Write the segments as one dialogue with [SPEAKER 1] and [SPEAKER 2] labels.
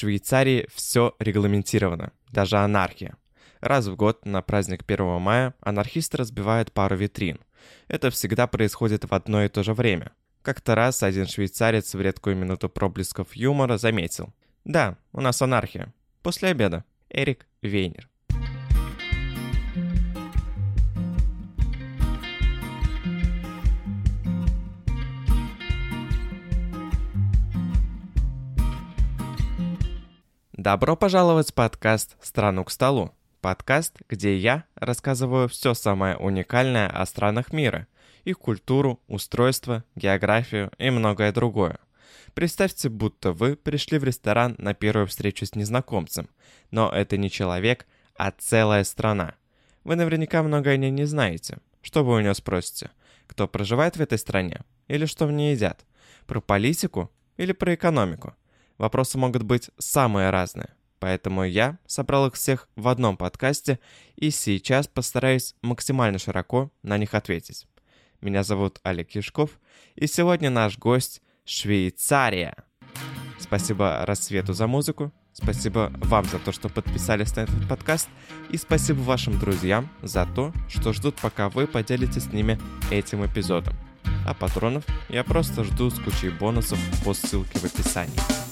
[SPEAKER 1] Швейцарии все регламентировано, даже анархия. Раз в год на праздник 1 мая анархисты разбивают пару витрин. Это всегда происходит в одно и то же время. Как-то раз один швейцарец в редкую минуту проблесков юмора заметил. «Да, у нас анархия. После обеда. Эрик Вейнер». Добро пожаловать в подкаст «Страну к столу». Подкаст, где я рассказываю все самое уникальное о странах мира, их культуру, устройство, географию и многое другое. Представьте, будто вы пришли в ресторан на первую встречу с незнакомцем, но это не человек, а целая страна. Вы наверняка многое о ней не знаете. Что вы у нее спросите? Кто проживает в этой стране? Или что в ней едят? Про политику? Или про экономику? Вопросы могут быть самые разные. Поэтому я собрал их всех в одном подкасте и сейчас постараюсь максимально широко на них ответить. Меня зовут Олег Кишков, и сегодня наш гость – Швейцария. Спасибо Рассвету за музыку, спасибо вам за то, что подписались на этот подкаст, и спасибо вашим друзьям за то, что ждут, пока вы поделитесь с ними этим эпизодом. А патронов я просто жду с кучей бонусов по ссылке в описании.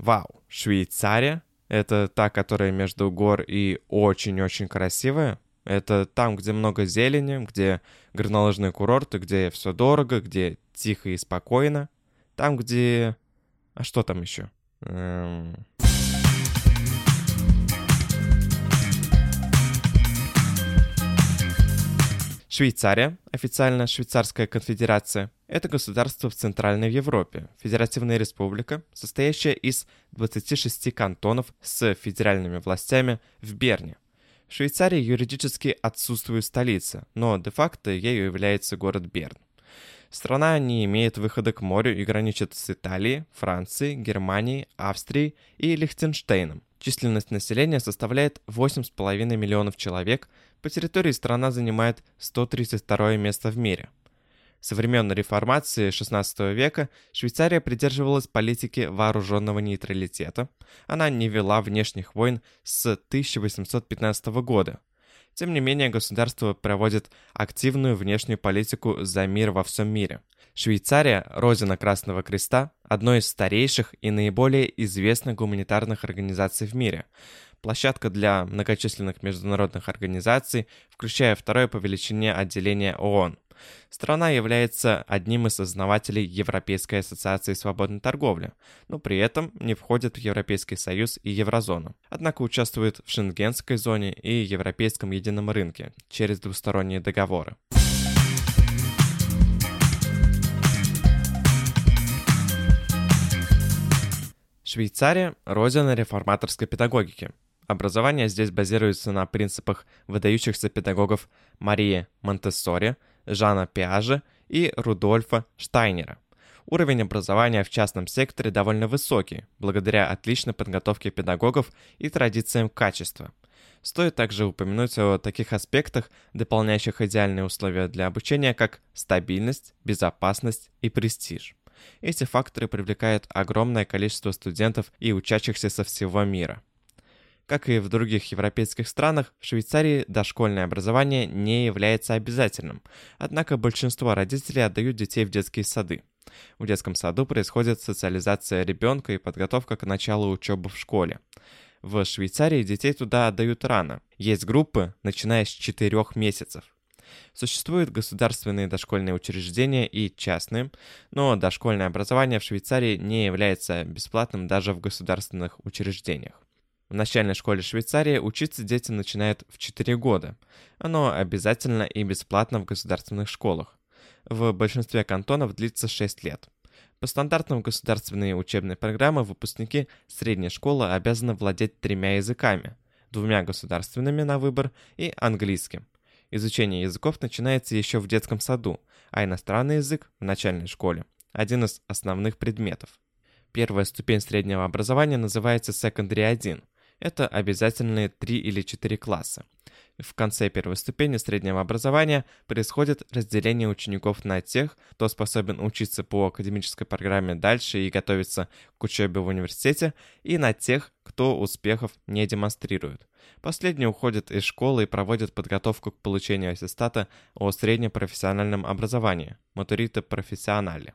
[SPEAKER 1] Вау, Швейцария? Это та, которая между гор и очень-очень красивая? Это там, где много зелени, где горнолыжные курорты, где все дорого, где тихо и спокойно. Там, где... А что там еще? Эм... Швейцария, официально Швейцарская конфедерация, это государство в Центральной Европе, федеративная республика, состоящая из 26 кантонов с федеральными властями в Берне. В Швейцарии юридически отсутствует столица, но де-факто ею является город Берн. Страна не имеет выхода к морю и граничит с Италией, Францией, Германией, Австрией и Лихтенштейном. Численность населения составляет 8,5 миллионов человек, по территории страна занимает 132 место в мире. Со времен реформации XVI века Швейцария придерживалась политики вооруженного нейтралитета. Она не вела внешних войн с 1815 года. Тем не менее, государство проводит активную внешнюю политику за мир во всем мире. Швейцария, родина Красного Креста, одной из старейших и наиболее известных гуманитарных организаций в мире площадка для многочисленных международных организаций, включая второе по величине отделение ООН. Страна является одним из основателей Европейской ассоциации свободной торговли, но при этом не входит в Европейский Союз и Еврозону. Однако участвует в Шенгенской зоне и Европейском едином рынке через двусторонние договоры. Швейцария – родина реформаторской педагогики. Образование здесь базируется на принципах выдающихся педагогов Марии Монтессори, Жана Пиажа и Рудольфа Штайнера. Уровень образования в частном секторе довольно высокий, благодаря отличной подготовке педагогов и традициям качества. Стоит также упомянуть о таких аспектах, дополняющих идеальные условия для обучения, как стабильность, безопасность и престиж. Эти факторы привлекают огромное количество студентов и учащихся со всего мира – как и в других европейских странах, в Швейцарии дошкольное образование не является обязательным, однако большинство родителей отдают детей в детские сады. В детском саду происходит социализация ребенка и подготовка к началу учебы в школе. В Швейцарии детей туда отдают рано. Есть группы, начиная с 4 месяцев. Существуют государственные дошкольные учреждения и частные, но дошкольное образование в Швейцарии не является бесплатным даже в государственных учреждениях. В начальной школе Швейцарии учиться дети начинают в 4 года. Оно обязательно и бесплатно в государственных школах. В большинстве кантонов длится 6 лет. По стандартам государственной учебной программы выпускники средней школы обязаны владеть тремя языками, двумя государственными на выбор и английским. Изучение языков начинается еще в детском саду, а иностранный язык в начальной школе – один из основных предметов. Первая ступень среднего образования называется Secondary 1, это обязательные 3 или 4 класса. В конце первой ступени среднего образования происходит разделение учеников на тех, кто способен учиться по академической программе дальше и готовиться к учебе в университете, и на тех, кто успехов не демонстрирует. Последние уходят из школы и проводят подготовку к получению аттестата о среднем профессиональном образовании – матурита профессионале.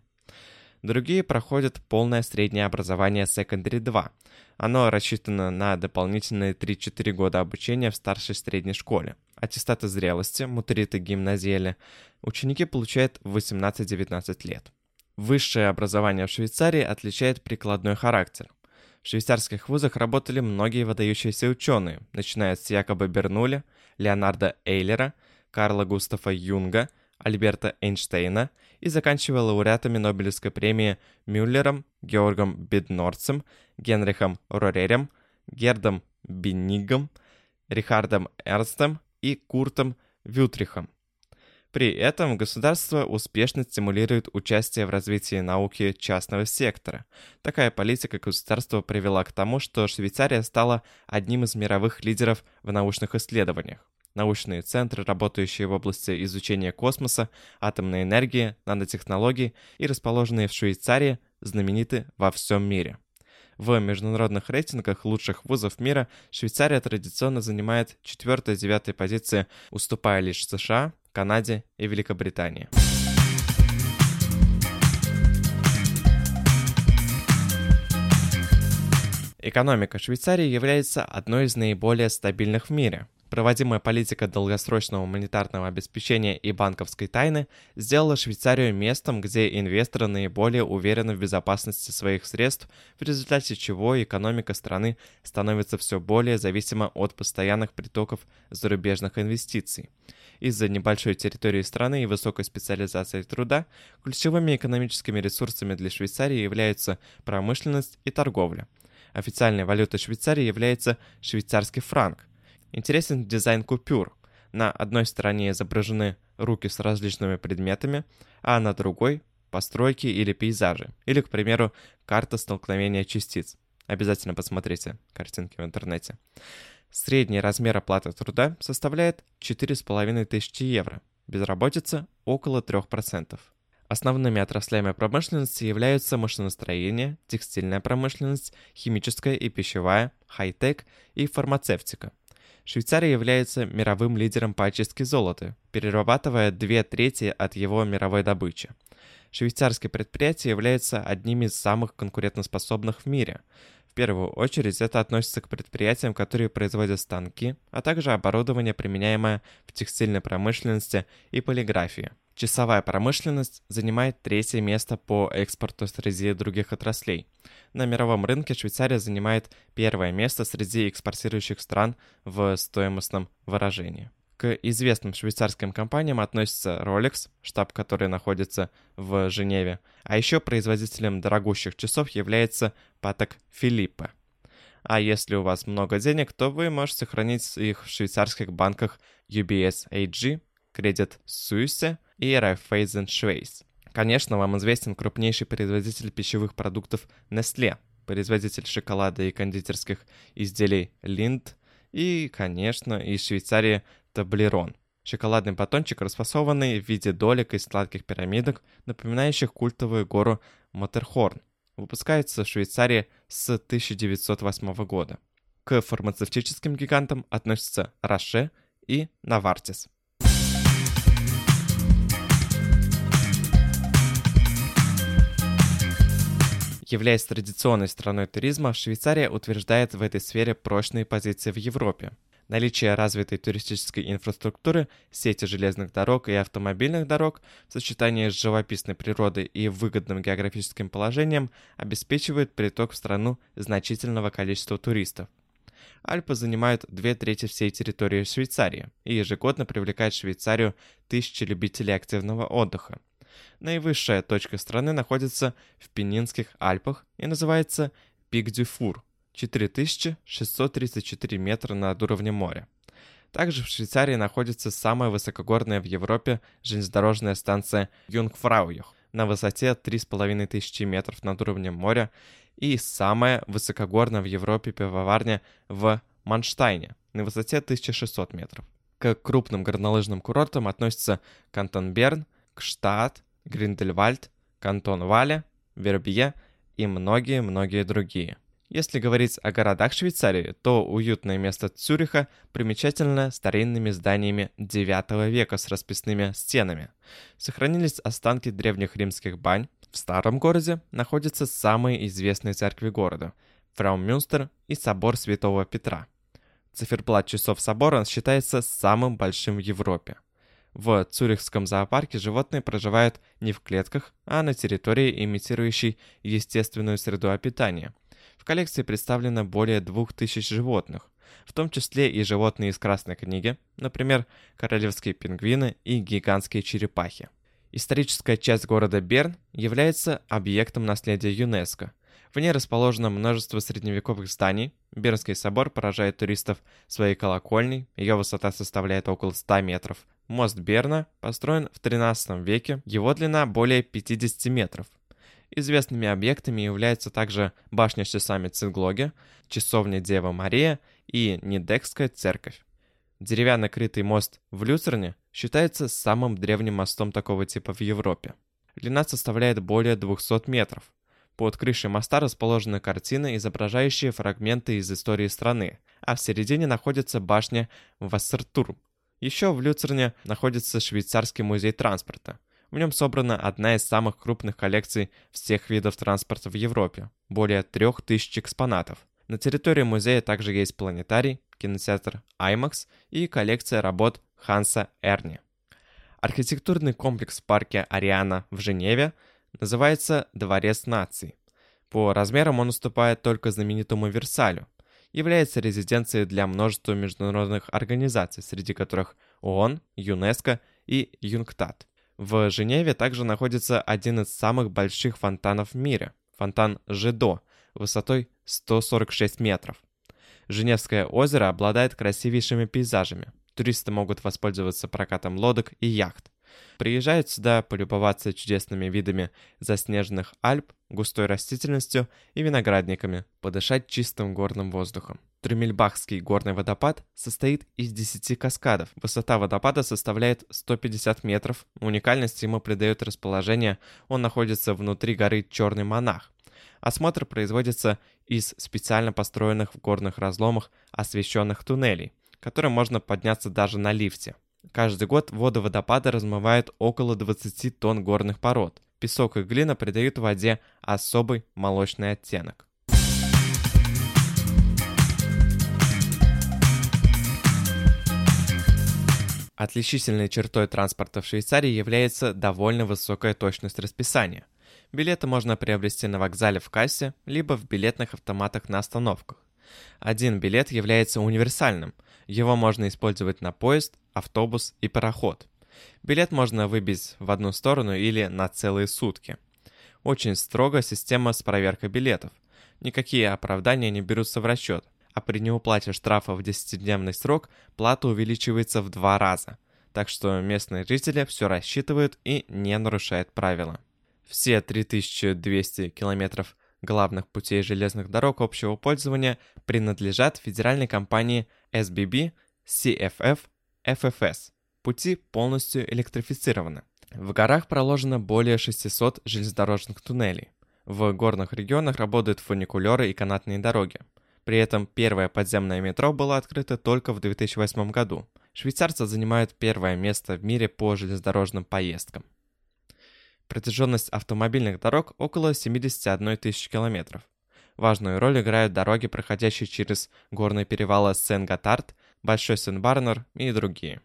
[SPEAKER 1] Другие проходят полное среднее образование Secondary 2. Оно рассчитано на дополнительные 3-4 года обучения в старшей средней школе. Аттестаты зрелости, мутриты гимназиэля, ученики получают в 18-19 лет. Высшее образование в Швейцарии отличает прикладной характер. В швейцарских вузах работали многие выдающиеся ученые, начиная с Якоба Бернуля, Леонарда Эйлера, Карла Густава Юнга, Альберта Эйнштейна – и заканчивая лауреатами Нобелевской премии Мюллером, Георгом Беднорцем, Генрихом Роререм, Гердом Беннигом, Рихардом Эрнстом и Куртом Вютрихом. При этом государство успешно стимулирует участие в развитии науки частного сектора. Такая политика государства привела к тому, что Швейцария стала одним из мировых лидеров в научных исследованиях научные центры, работающие в области изучения космоса, атомной энергии, нанотехнологий и расположенные в Швейцарии, знамениты во всем мире. В международных рейтингах лучших вузов мира Швейцария традиционно занимает 4-9 позиции, уступая лишь США, Канаде и Великобритании. Экономика Швейцарии является одной из наиболее стабильных в мире – Проводимая политика долгосрочного гуманитарного обеспечения и банковской тайны сделала Швейцарию местом, где инвесторы наиболее уверены в безопасности своих средств, в результате чего экономика страны становится все более зависима от постоянных притоков зарубежных инвестиций. Из-за небольшой территории страны и высокой специализации труда ключевыми экономическими ресурсами для Швейцарии являются промышленность и торговля. Официальной валютой Швейцарии является швейцарский франк – Интересен дизайн купюр. На одной стороне изображены руки с различными предметами, а на другой – постройки или пейзажи. Или, к примеру, карта столкновения частиц. Обязательно посмотрите картинки в интернете. Средний размер оплаты труда составляет 4,5 тысячи евро. Безработица – около 3%. Основными отраслями промышленности являются машиностроение, текстильная промышленность, химическая и пищевая, хай-тек и фармацевтика – Швейцария является мировым лидером по очистке золота, перерабатывая две трети от его мировой добычи. Швейцарские предприятия являются одними из самых конкурентоспособных в мире. В первую очередь это относится к предприятиям, которые производят станки, а также оборудование, применяемое в текстильной промышленности и полиграфии. Часовая промышленность занимает третье место по экспорту среди других отраслей. На мировом рынке Швейцария занимает первое место среди экспортирующих стран в стоимостном выражении. К известным швейцарским компаниям относятся Rolex, штаб которой находится в Женеве, а еще производителем дорогущих часов является Паток Филиппе. А если у вас много денег, то вы можете хранить их в швейцарских банках UBS AG, Credit Suisse и Raiffeisen Schweiz. Конечно, вам известен крупнейший производитель пищевых продуктов Nestle, производитель шоколада и кондитерских изделий Lind и, конечно, из Швейцарии Таблерон. Шоколадный батончик, расфасованный в виде долек и сладких пирамидок, напоминающих культовую гору Матерхорн. Выпускается в Швейцарии с 1908 года. К фармацевтическим гигантам относятся Роше и Навартис. Являясь традиционной страной туризма, Швейцария утверждает в этой сфере прочные позиции в Европе. Наличие развитой туристической инфраструктуры, сети железных дорог и автомобильных дорог в сочетании с живописной природой и выгодным географическим положением обеспечивает приток в страну значительного количества туристов. Альпы занимают две трети всей территории Швейцарии и ежегодно привлекают в Швейцарию тысячи любителей активного отдыха. Наивысшая точка страны находится в Пенинских Альпах и называется Пик-дю-Фур – 4634 метра над уровнем моря. Также в Швейцарии находится самая высокогорная в Европе железнодорожная станция Юнгфрауюх на высоте 3500 метров над уровнем моря и самая высокогорная в Европе пивоварня в Манштайне на высоте 1600 метров. К крупным горнолыжным курортам относятся Кантон Берн, Гштад, Гриндельвальд, Кантон Вале, Вербье и многие-многие другие. Если говорить о городах Швейцарии, то уютное место Цюриха примечательно старинными зданиями 9 века с расписными стенами. Сохранились останки древних римских бань. В старом городе находятся самые известные церкви города – Фраумюнстер и собор Святого Петра. Циферблат часов собора считается самым большим в Европе. В Цюрихском зоопарке животные проживают не в клетках, а на территории, имитирующей естественную среду обитания. В коллекции представлено более 2000 животных, в том числе и животные из Красной книги, например, королевские пингвины и гигантские черепахи. Историческая часть города Берн является объектом наследия ЮНЕСКО. В ней расположено множество средневековых зданий. Бернский собор поражает туристов своей колокольней, ее высота составляет около 100 метров. Мост Берна построен в 13 веке, его длина более 50 метров. Известными объектами являются также башня с часами Цинглоге, часовня Дева Мария и Недекская церковь. Деревянно крытый мост в Люцерне считается самым древним мостом такого типа в Европе. Длина составляет более 200 метров. Под крышей моста расположены картины, изображающие фрагменты из истории страны, а в середине находится башня Вассертурм, еще в Люцерне находится швейцарский музей транспорта. В нем собрана одна из самых крупных коллекций всех видов транспорта в Европе – более 3000 экспонатов. На территории музея также есть планетарий, кинотеатр IMAX и коллекция работ Ханса Эрни. Архитектурный комплекс в парке Ариана в Женеве называется «Дворец наций». По размерам он уступает только знаменитому Версалю, является резиденцией для множества международных организаций, среди которых ООН, ЮНЕСКО и ЮНКТАД. В Женеве также находится один из самых больших фонтанов в мире – фонтан Жидо, высотой 146 метров. Женевское озеро обладает красивейшими пейзажами. Туристы могут воспользоваться прокатом лодок и яхт. Приезжают сюда полюбоваться чудесными видами заснеженных Альп, густой растительностью и виноградниками, подышать чистым горным воздухом. Трюмельбахский горный водопад состоит из 10 каскадов. Высота водопада составляет 150 метров. Уникальность ему придает расположение. Он находится внутри горы Черный Монах. Осмотр производится из специально построенных в горных разломах освещенных туннелей, которым можно подняться даже на лифте. Каждый год воды водопада размывают около 20 тонн горных пород. Песок и глина придают воде особый молочный оттенок. Отличительной чертой транспорта в Швейцарии является довольно высокая точность расписания. Билеты можно приобрести на вокзале в кассе, либо в билетных автоматах на остановках. Один билет является универсальным. Его можно использовать на поезд, автобус и пароход. Билет можно выбить в одну сторону или на целые сутки. Очень строго система с проверкой билетов. Никакие оправдания не берутся в расчет, а при неуплате штрафа в 10-дневный срок плата увеличивается в два раза. Так что местные жители все рассчитывают и не нарушают правила. Все 3200 километров главных путей железных дорог общего пользования принадлежат федеральной компании SBB, CFF, FFS. Пути полностью электрифицированы. В горах проложено более 600 железнодорожных туннелей. В горных регионах работают фуникулеры и канатные дороги. При этом первое подземное метро было открыто только в 2008 году. Швейцарцы занимают первое место в мире по железнодорожным поездкам. Протяженность автомобильных дорог около 71 тысячи километров. Важную роль играют дороги, проходящие через горные перевалы Сен-Готард, Большой Сен-Барнер и другие.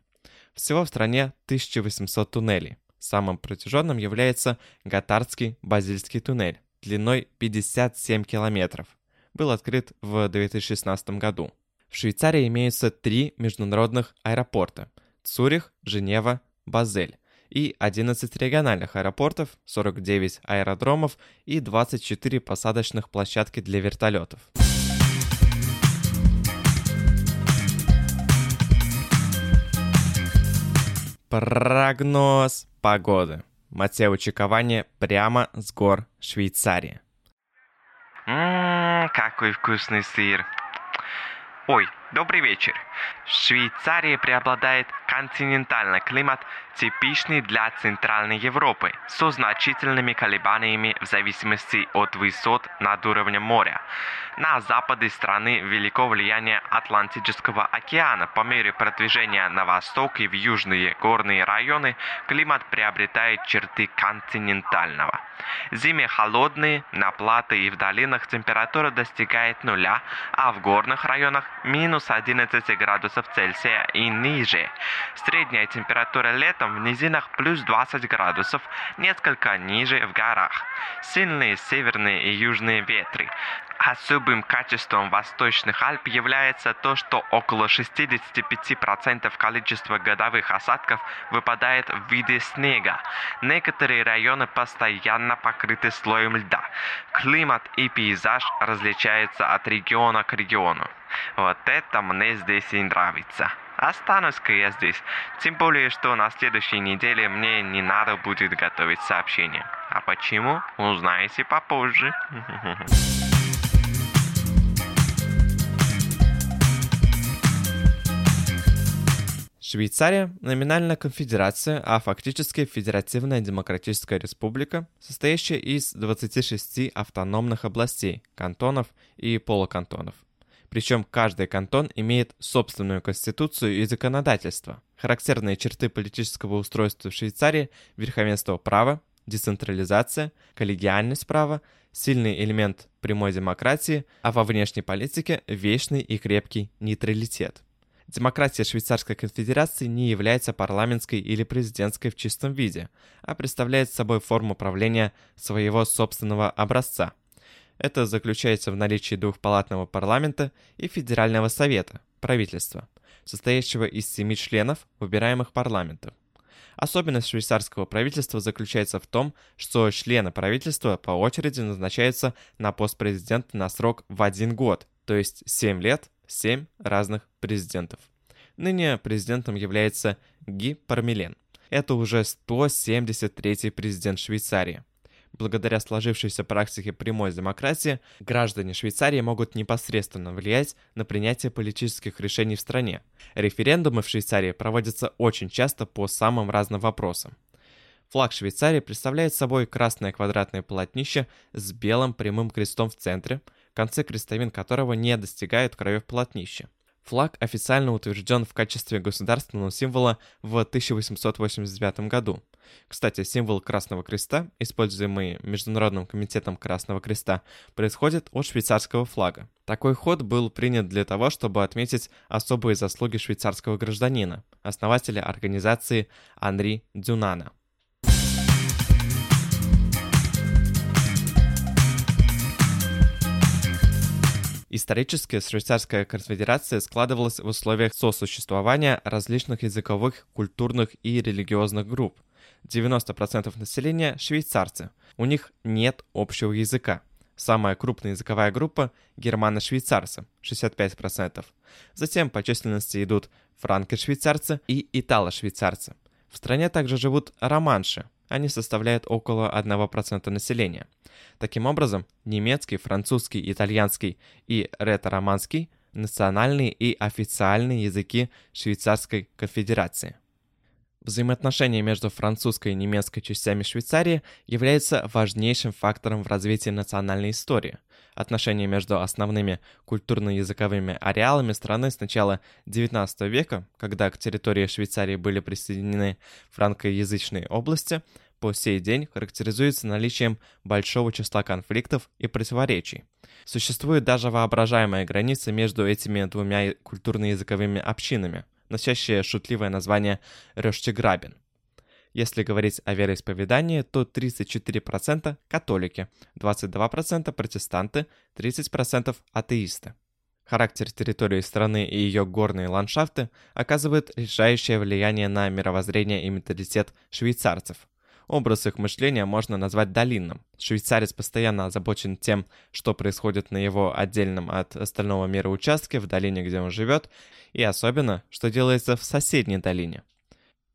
[SPEAKER 1] Всего в стране 1800 туннелей. Самым протяженным является Готардский Базильский туннель длиной 57 километров. Был открыт в 2016 году. В Швейцарии имеются три международных аэропорта – Цюрих, Женева, Базель и 11 региональных аэропортов, 49 аэродромов и 24 посадочных площадки для вертолетов. Прогноз погоды. Матео Чикование прямо с гор Швейцарии.
[SPEAKER 2] Ммм, какой вкусный сыр. Ой,
[SPEAKER 1] Добрый вечер. В Швейцарии преобладает континентальный климат, типичный для Центральной Европы, со значительными колебаниями в зависимости от высот над уровнем моря. На западе страны велико влияние Атлантического океана. По мере продвижения на восток и в южные горные районы климат приобретает черты континентального. Зимы холодные, на плато и в долинах температура достигает нуля, а в горных районах минус 11 градусов Цельсия и ниже. Средняя температура летом в низинах плюс 20 градусов, несколько ниже в горах. Сильные северные и южные ветры. Особым качеством Восточных Альп является то, что около 65% количества годовых осадков выпадает в виде снега. Некоторые районы постоянно покрыты слоем льда. Климат и пейзаж различаются от региона к региону. Вот это мне здесь и нравится. Останусь-ка я здесь. Тем более, что на следующей неделе мне не надо будет готовить сообщение. А почему? Узнаете попозже. Швейцария – номинально конфедерация, а фактически федеративная демократическая республика, состоящая из 26 автономных областей, кантонов и полукантонов. Причем каждый кантон имеет собственную конституцию и законодательство. Характерные черты политического устройства в Швейцарии – верховенство права, децентрализация, коллегиальность права, сильный элемент прямой демократии, а во внешней политике – вечный и крепкий нейтралитет – Демократия Швейцарской конфедерации не является парламентской или президентской в чистом виде, а представляет собой форму правления своего собственного образца. Это заключается в наличии двухпалатного парламента и федерального совета, правительства, состоящего из семи членов, выбираемых парламентом. Особенность швейцарского правительства заключается в том, что члены правительства по очереди назначаются на пост президента на срок в один год, то есть 7 лет 7 разных президентов. Ныне президентом является Ги Пармелен. Это уже 173-й президент Швейцарии. Благодаря сложившейся практике прямой демократии, граждане Швейцарии могут непосредственно влиять на принятие политических решений в стране. Референдумы в Швейцарии проводятся очень часто по самым разным вопросам. Флаг Швейцарии представляет собой красное квадратное полотнище с белым прямым крестом в центре, концы крестовин которого не достигают краев полотнища. Флаг официально утвержден в качестве государственного символа в 1889 году. Кстати, символ Красного Креста, используемый Международным комитетом Красного Креста, происходит от швейцарского флага. Такой ход был принят для того, чтобы отметить особые заслуги швейцарского гражданина, основателя организации Анри Дюнана. Исторически Швейцарская конфедерация складывалась в условиях сосуществования различных языковых, культурных и религиозных групп. 90% населения – швейцарцы. У них нет общего языка. Самая крупная языковая группа – германо-швейцарцы – 65%. Затем по численности идут франко-швейцарцы и итало-швейцарцы. В стране также живут романши, они составляют около 1% населения. Таким образом, немецкий, французский, итальянский и ретро-романский – национальные и официальные языки Швейцарской конфедерации. Взаимоотношения между французской и немецкой частями Швейцарии являются важнейшим фактором в развитии национальной истории. Отношения между основными культурно-языковыми ареалами страны с начала XIX века, когда к территории Швейцарии были присоединены франкоязычные области, по сей день характеризуются наличием большого числа конфликтов и противоречий. Существует даже воображаемая граница между этими двумя культурно-языковыми общинами – носящее шутливое название Рёштеграбен. Если говорить о вероисповедании, то 34% католики, 22% протестанты, 30% атеисты. Характер территории страны и ее горные ландшафты оказывают решающее влияние на мировоззрение и менталитет швейцарцев. Образ их мышления можно назвать долинным. Швейцарец постоянно озабочен тем, что происходит на его отдельном от остального мира участке в долине, где он живет, и особенно, что делается в соседней долине.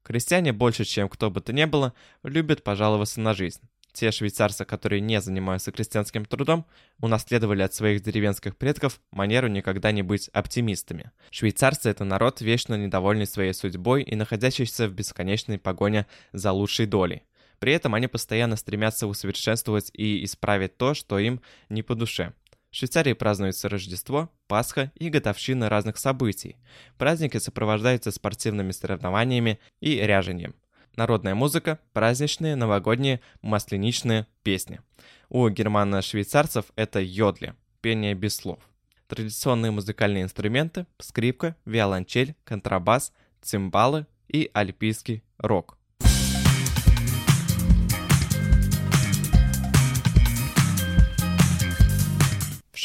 [SPEAKER 1] Крестьяне больше, чем кто бы то ни было, любят пожаловаться на жизнь. Те швейцарцы, которые не занимаются крестьянским трудом, унаследовали от своих деревенских предков манеру никогда не быть оптимистами. Швейцарцы – это народ, вечно недовольный своей судьбой и находящийся в бесконечной погоне за лучшей долей. При этом они постоянно стремятся усовершенствовать и исправить то, что им не по душе. В Швейцарии празднуется Рождество, Пасха и годовщина разных событий. Праздники сопровождаются спортивными соревнованиями и ряжением народная музыка, праздничные, новогодние, масленичные песни. У германо-швейцарцев это йодли, пение без слов. Традиционные музыкальные инструменты – скрипка, виолончель, контрабас, цимбалы и альпийский рок.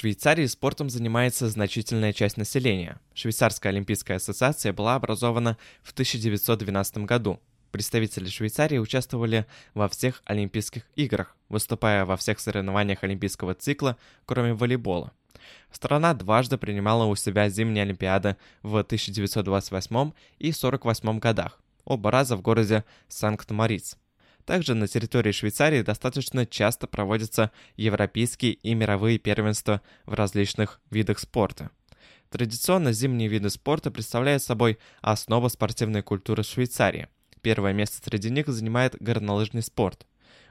[SPEAKER 1] Швейцарии спортом занимается значительная часть населения. Швейцарская олимпийская ассоциация была образована в 1912 году Представители Швейцарии участвовали во всех Олимпийских играх, выступая во всех соревнованиях Олимпийского цикла, кроме волейбола. Страна дважды принимала у себя зимние Олимпиады в 1928 и 1948 годах, оба раза в городе Санкт-Мориц. Также на территории Швейцарии достаточно часто проводятся европейские и мировые первенства в различных видах спорта. Традиционно зимние виды спорта представляют собой основу спортивной культуры Швейцарии – Первое место среди них занимает горнолыжный спорт.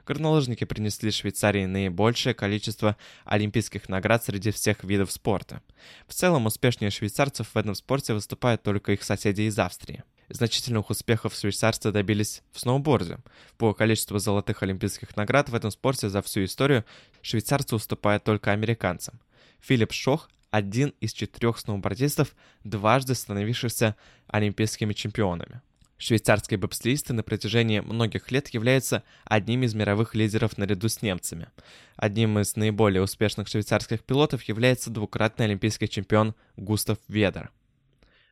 [SPEAKER 1] Горнолыжники принесли Швейцарии наибольшее количество олимпийских наград среди всех видов спорта. В целом, успешнее швейцарцев в этом спорте выступают только их соседи из Австрии. Значительных успехов швейцарцы добились в сноуборде. По количеству золотых олимпийских наград в этом спорте за всю историю швейцарцы уступают только американцам. Филипп Шох – один из четырех сноубордистов, дважды становившихся олимпийскими чемпионами. Швейцарские бобслеисты на протяжении многих лет являются одним из мировых лидеров наряду с немцами. Одним из наиболее успешных швейцарских пилотов является двукратный олимпийский чемпион Густав Ведер.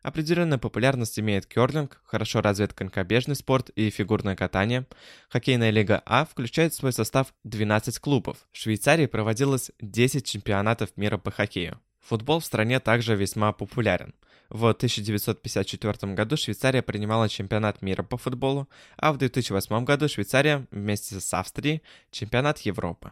[SPEAKER 1] Определенную популярность имеет керлинг, хорошо развит конькобежный спорт и фигурное катание. Хоккейная лига А включает в свой состав 12 клубов. В Швейцарии проводилось 10 чемпионатов мира по хоккею. Футбол в стране также весьма популярен. В 1954 году Швейцария принимала чемпионат мира по футболу, а в 2008 году Швейцария вместе с Австрией чемпионат Европы.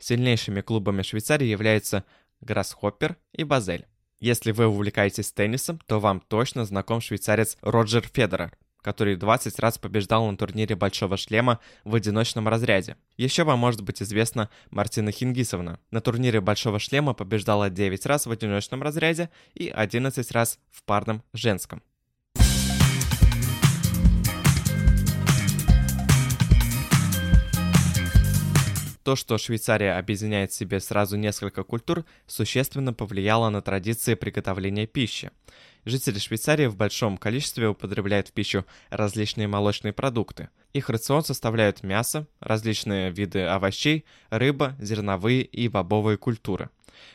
[SPEAKER 1] Сильнейшими клубами Швейцарии являются Грассхоппер и Базель. Если вы увлекаетесь теннисом, то вам точно знаком швейцарец Роджер Федерер который 20 раз побеждал на турнире Большого Шлема в одиночном разряде. Еще вам может быть известна Мартина Хингисовна. На турнире Большого Шлема побеждала 9 раз в одиночном разряде и 11 раз в парном женском. То, что Швейцария объединяет в себе сразу несколько культур, существенно повлияло на традиции приготовления пищи. Жители Швейцарии в большом количестве употребляют в пищу различные молочные продукты. Их рацион составляют мясо, различные виды овощей, рыба, зерновые и бобовые культуры.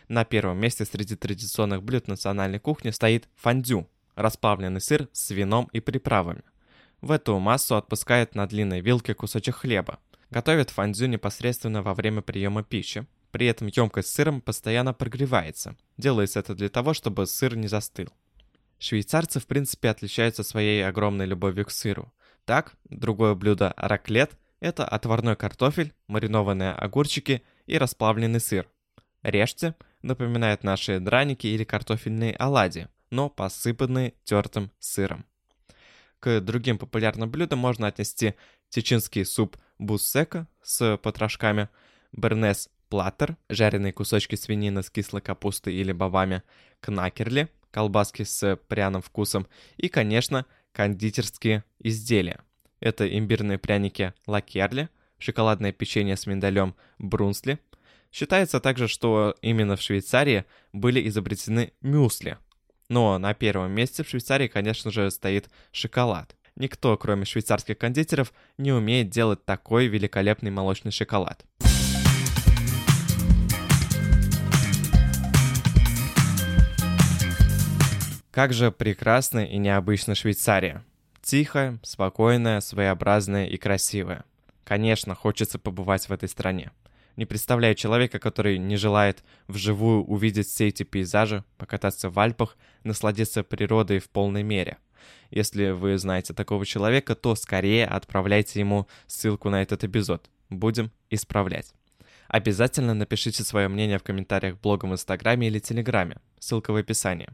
[SPEAKER 1] На первом месте среди традиционных блюд национальной кухни стоит фондю – расплавленный сыр с вином и приправами. В эту массу отпускают на длинной вилке кусочек хлеба. Готовят фондю непосредственно во время приема пищи. При этом емкость с сыром постоянно прогревается. Делается это для того, чтобы сыр не застыл. Швейцарцы в принципе отличаются своей огромной любовью к сыру. Так, другое блюдо раклет – это отварной картофель, маринованные огурчики и расплавленный сыр. Режьте напоминает наши драники или картофельные оладьи, но посыпанные тертым сыром. К другим популярным блюдам можно отнести чеченский суп буссека с потрошками, бернес платтер, жареные кусочки свинины с кислой капустой или бобами, кнакерли – колбаски с пряным вкусом и, конечно, кондитерские изделия. Это имбирные пряники лакерли, шоколадное печенье с миндалем брунсли. Считается также, что именно в Швейцарии были изобретены мюсли. Но на первом месте в Швейцарии, конечно же, стоит шоколад. Никто, кроме швейцарских кондитеров, не умеет делать такой великолепный молочный шоколад. Как же прекрасна и необычна Швейцария. Тихая, спокойная, своеобразная и красивая. Конечно, хочется побывать в этой стране. Не представляю человека, который не желает вживую увидеть все эти пейзажи, покататься в Альпах, насладиться природой в полной мере. Если вы знаете такого человека, то скорее отправляйте ему ссылку на этот эпизод. будем исправлять. Обязательно напишите свое мнение в комментариях в Инстаграме или Телеграме. Ссылка в описании.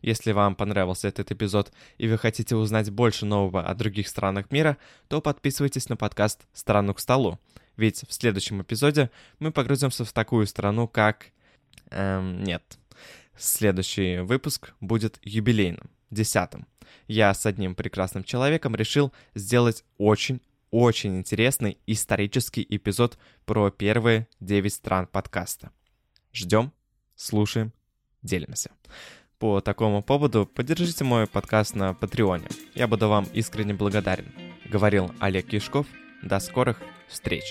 [SPEAKER 1] Если вам понравился этот эпизод и вы хотите узнать больше нового о других странах мира, то подписывайтесь на подкаст «Страну к столу». Ведь в следующем эпизоде мы погрузимся в такую страну, как... Эм, нет. Следующий выпуск будет юбилейным, десятым. Я с одним прекрасным человеком решил сделать очень очень интересный исторический эпизод про первые 9 стран подкаста. Ждем, слушаем, делимся. По такому поводу поддержите мой подкаст на Патреоне. Я буду вам искренне благодарен. Говорил Олег Кишков. До скорых встреч!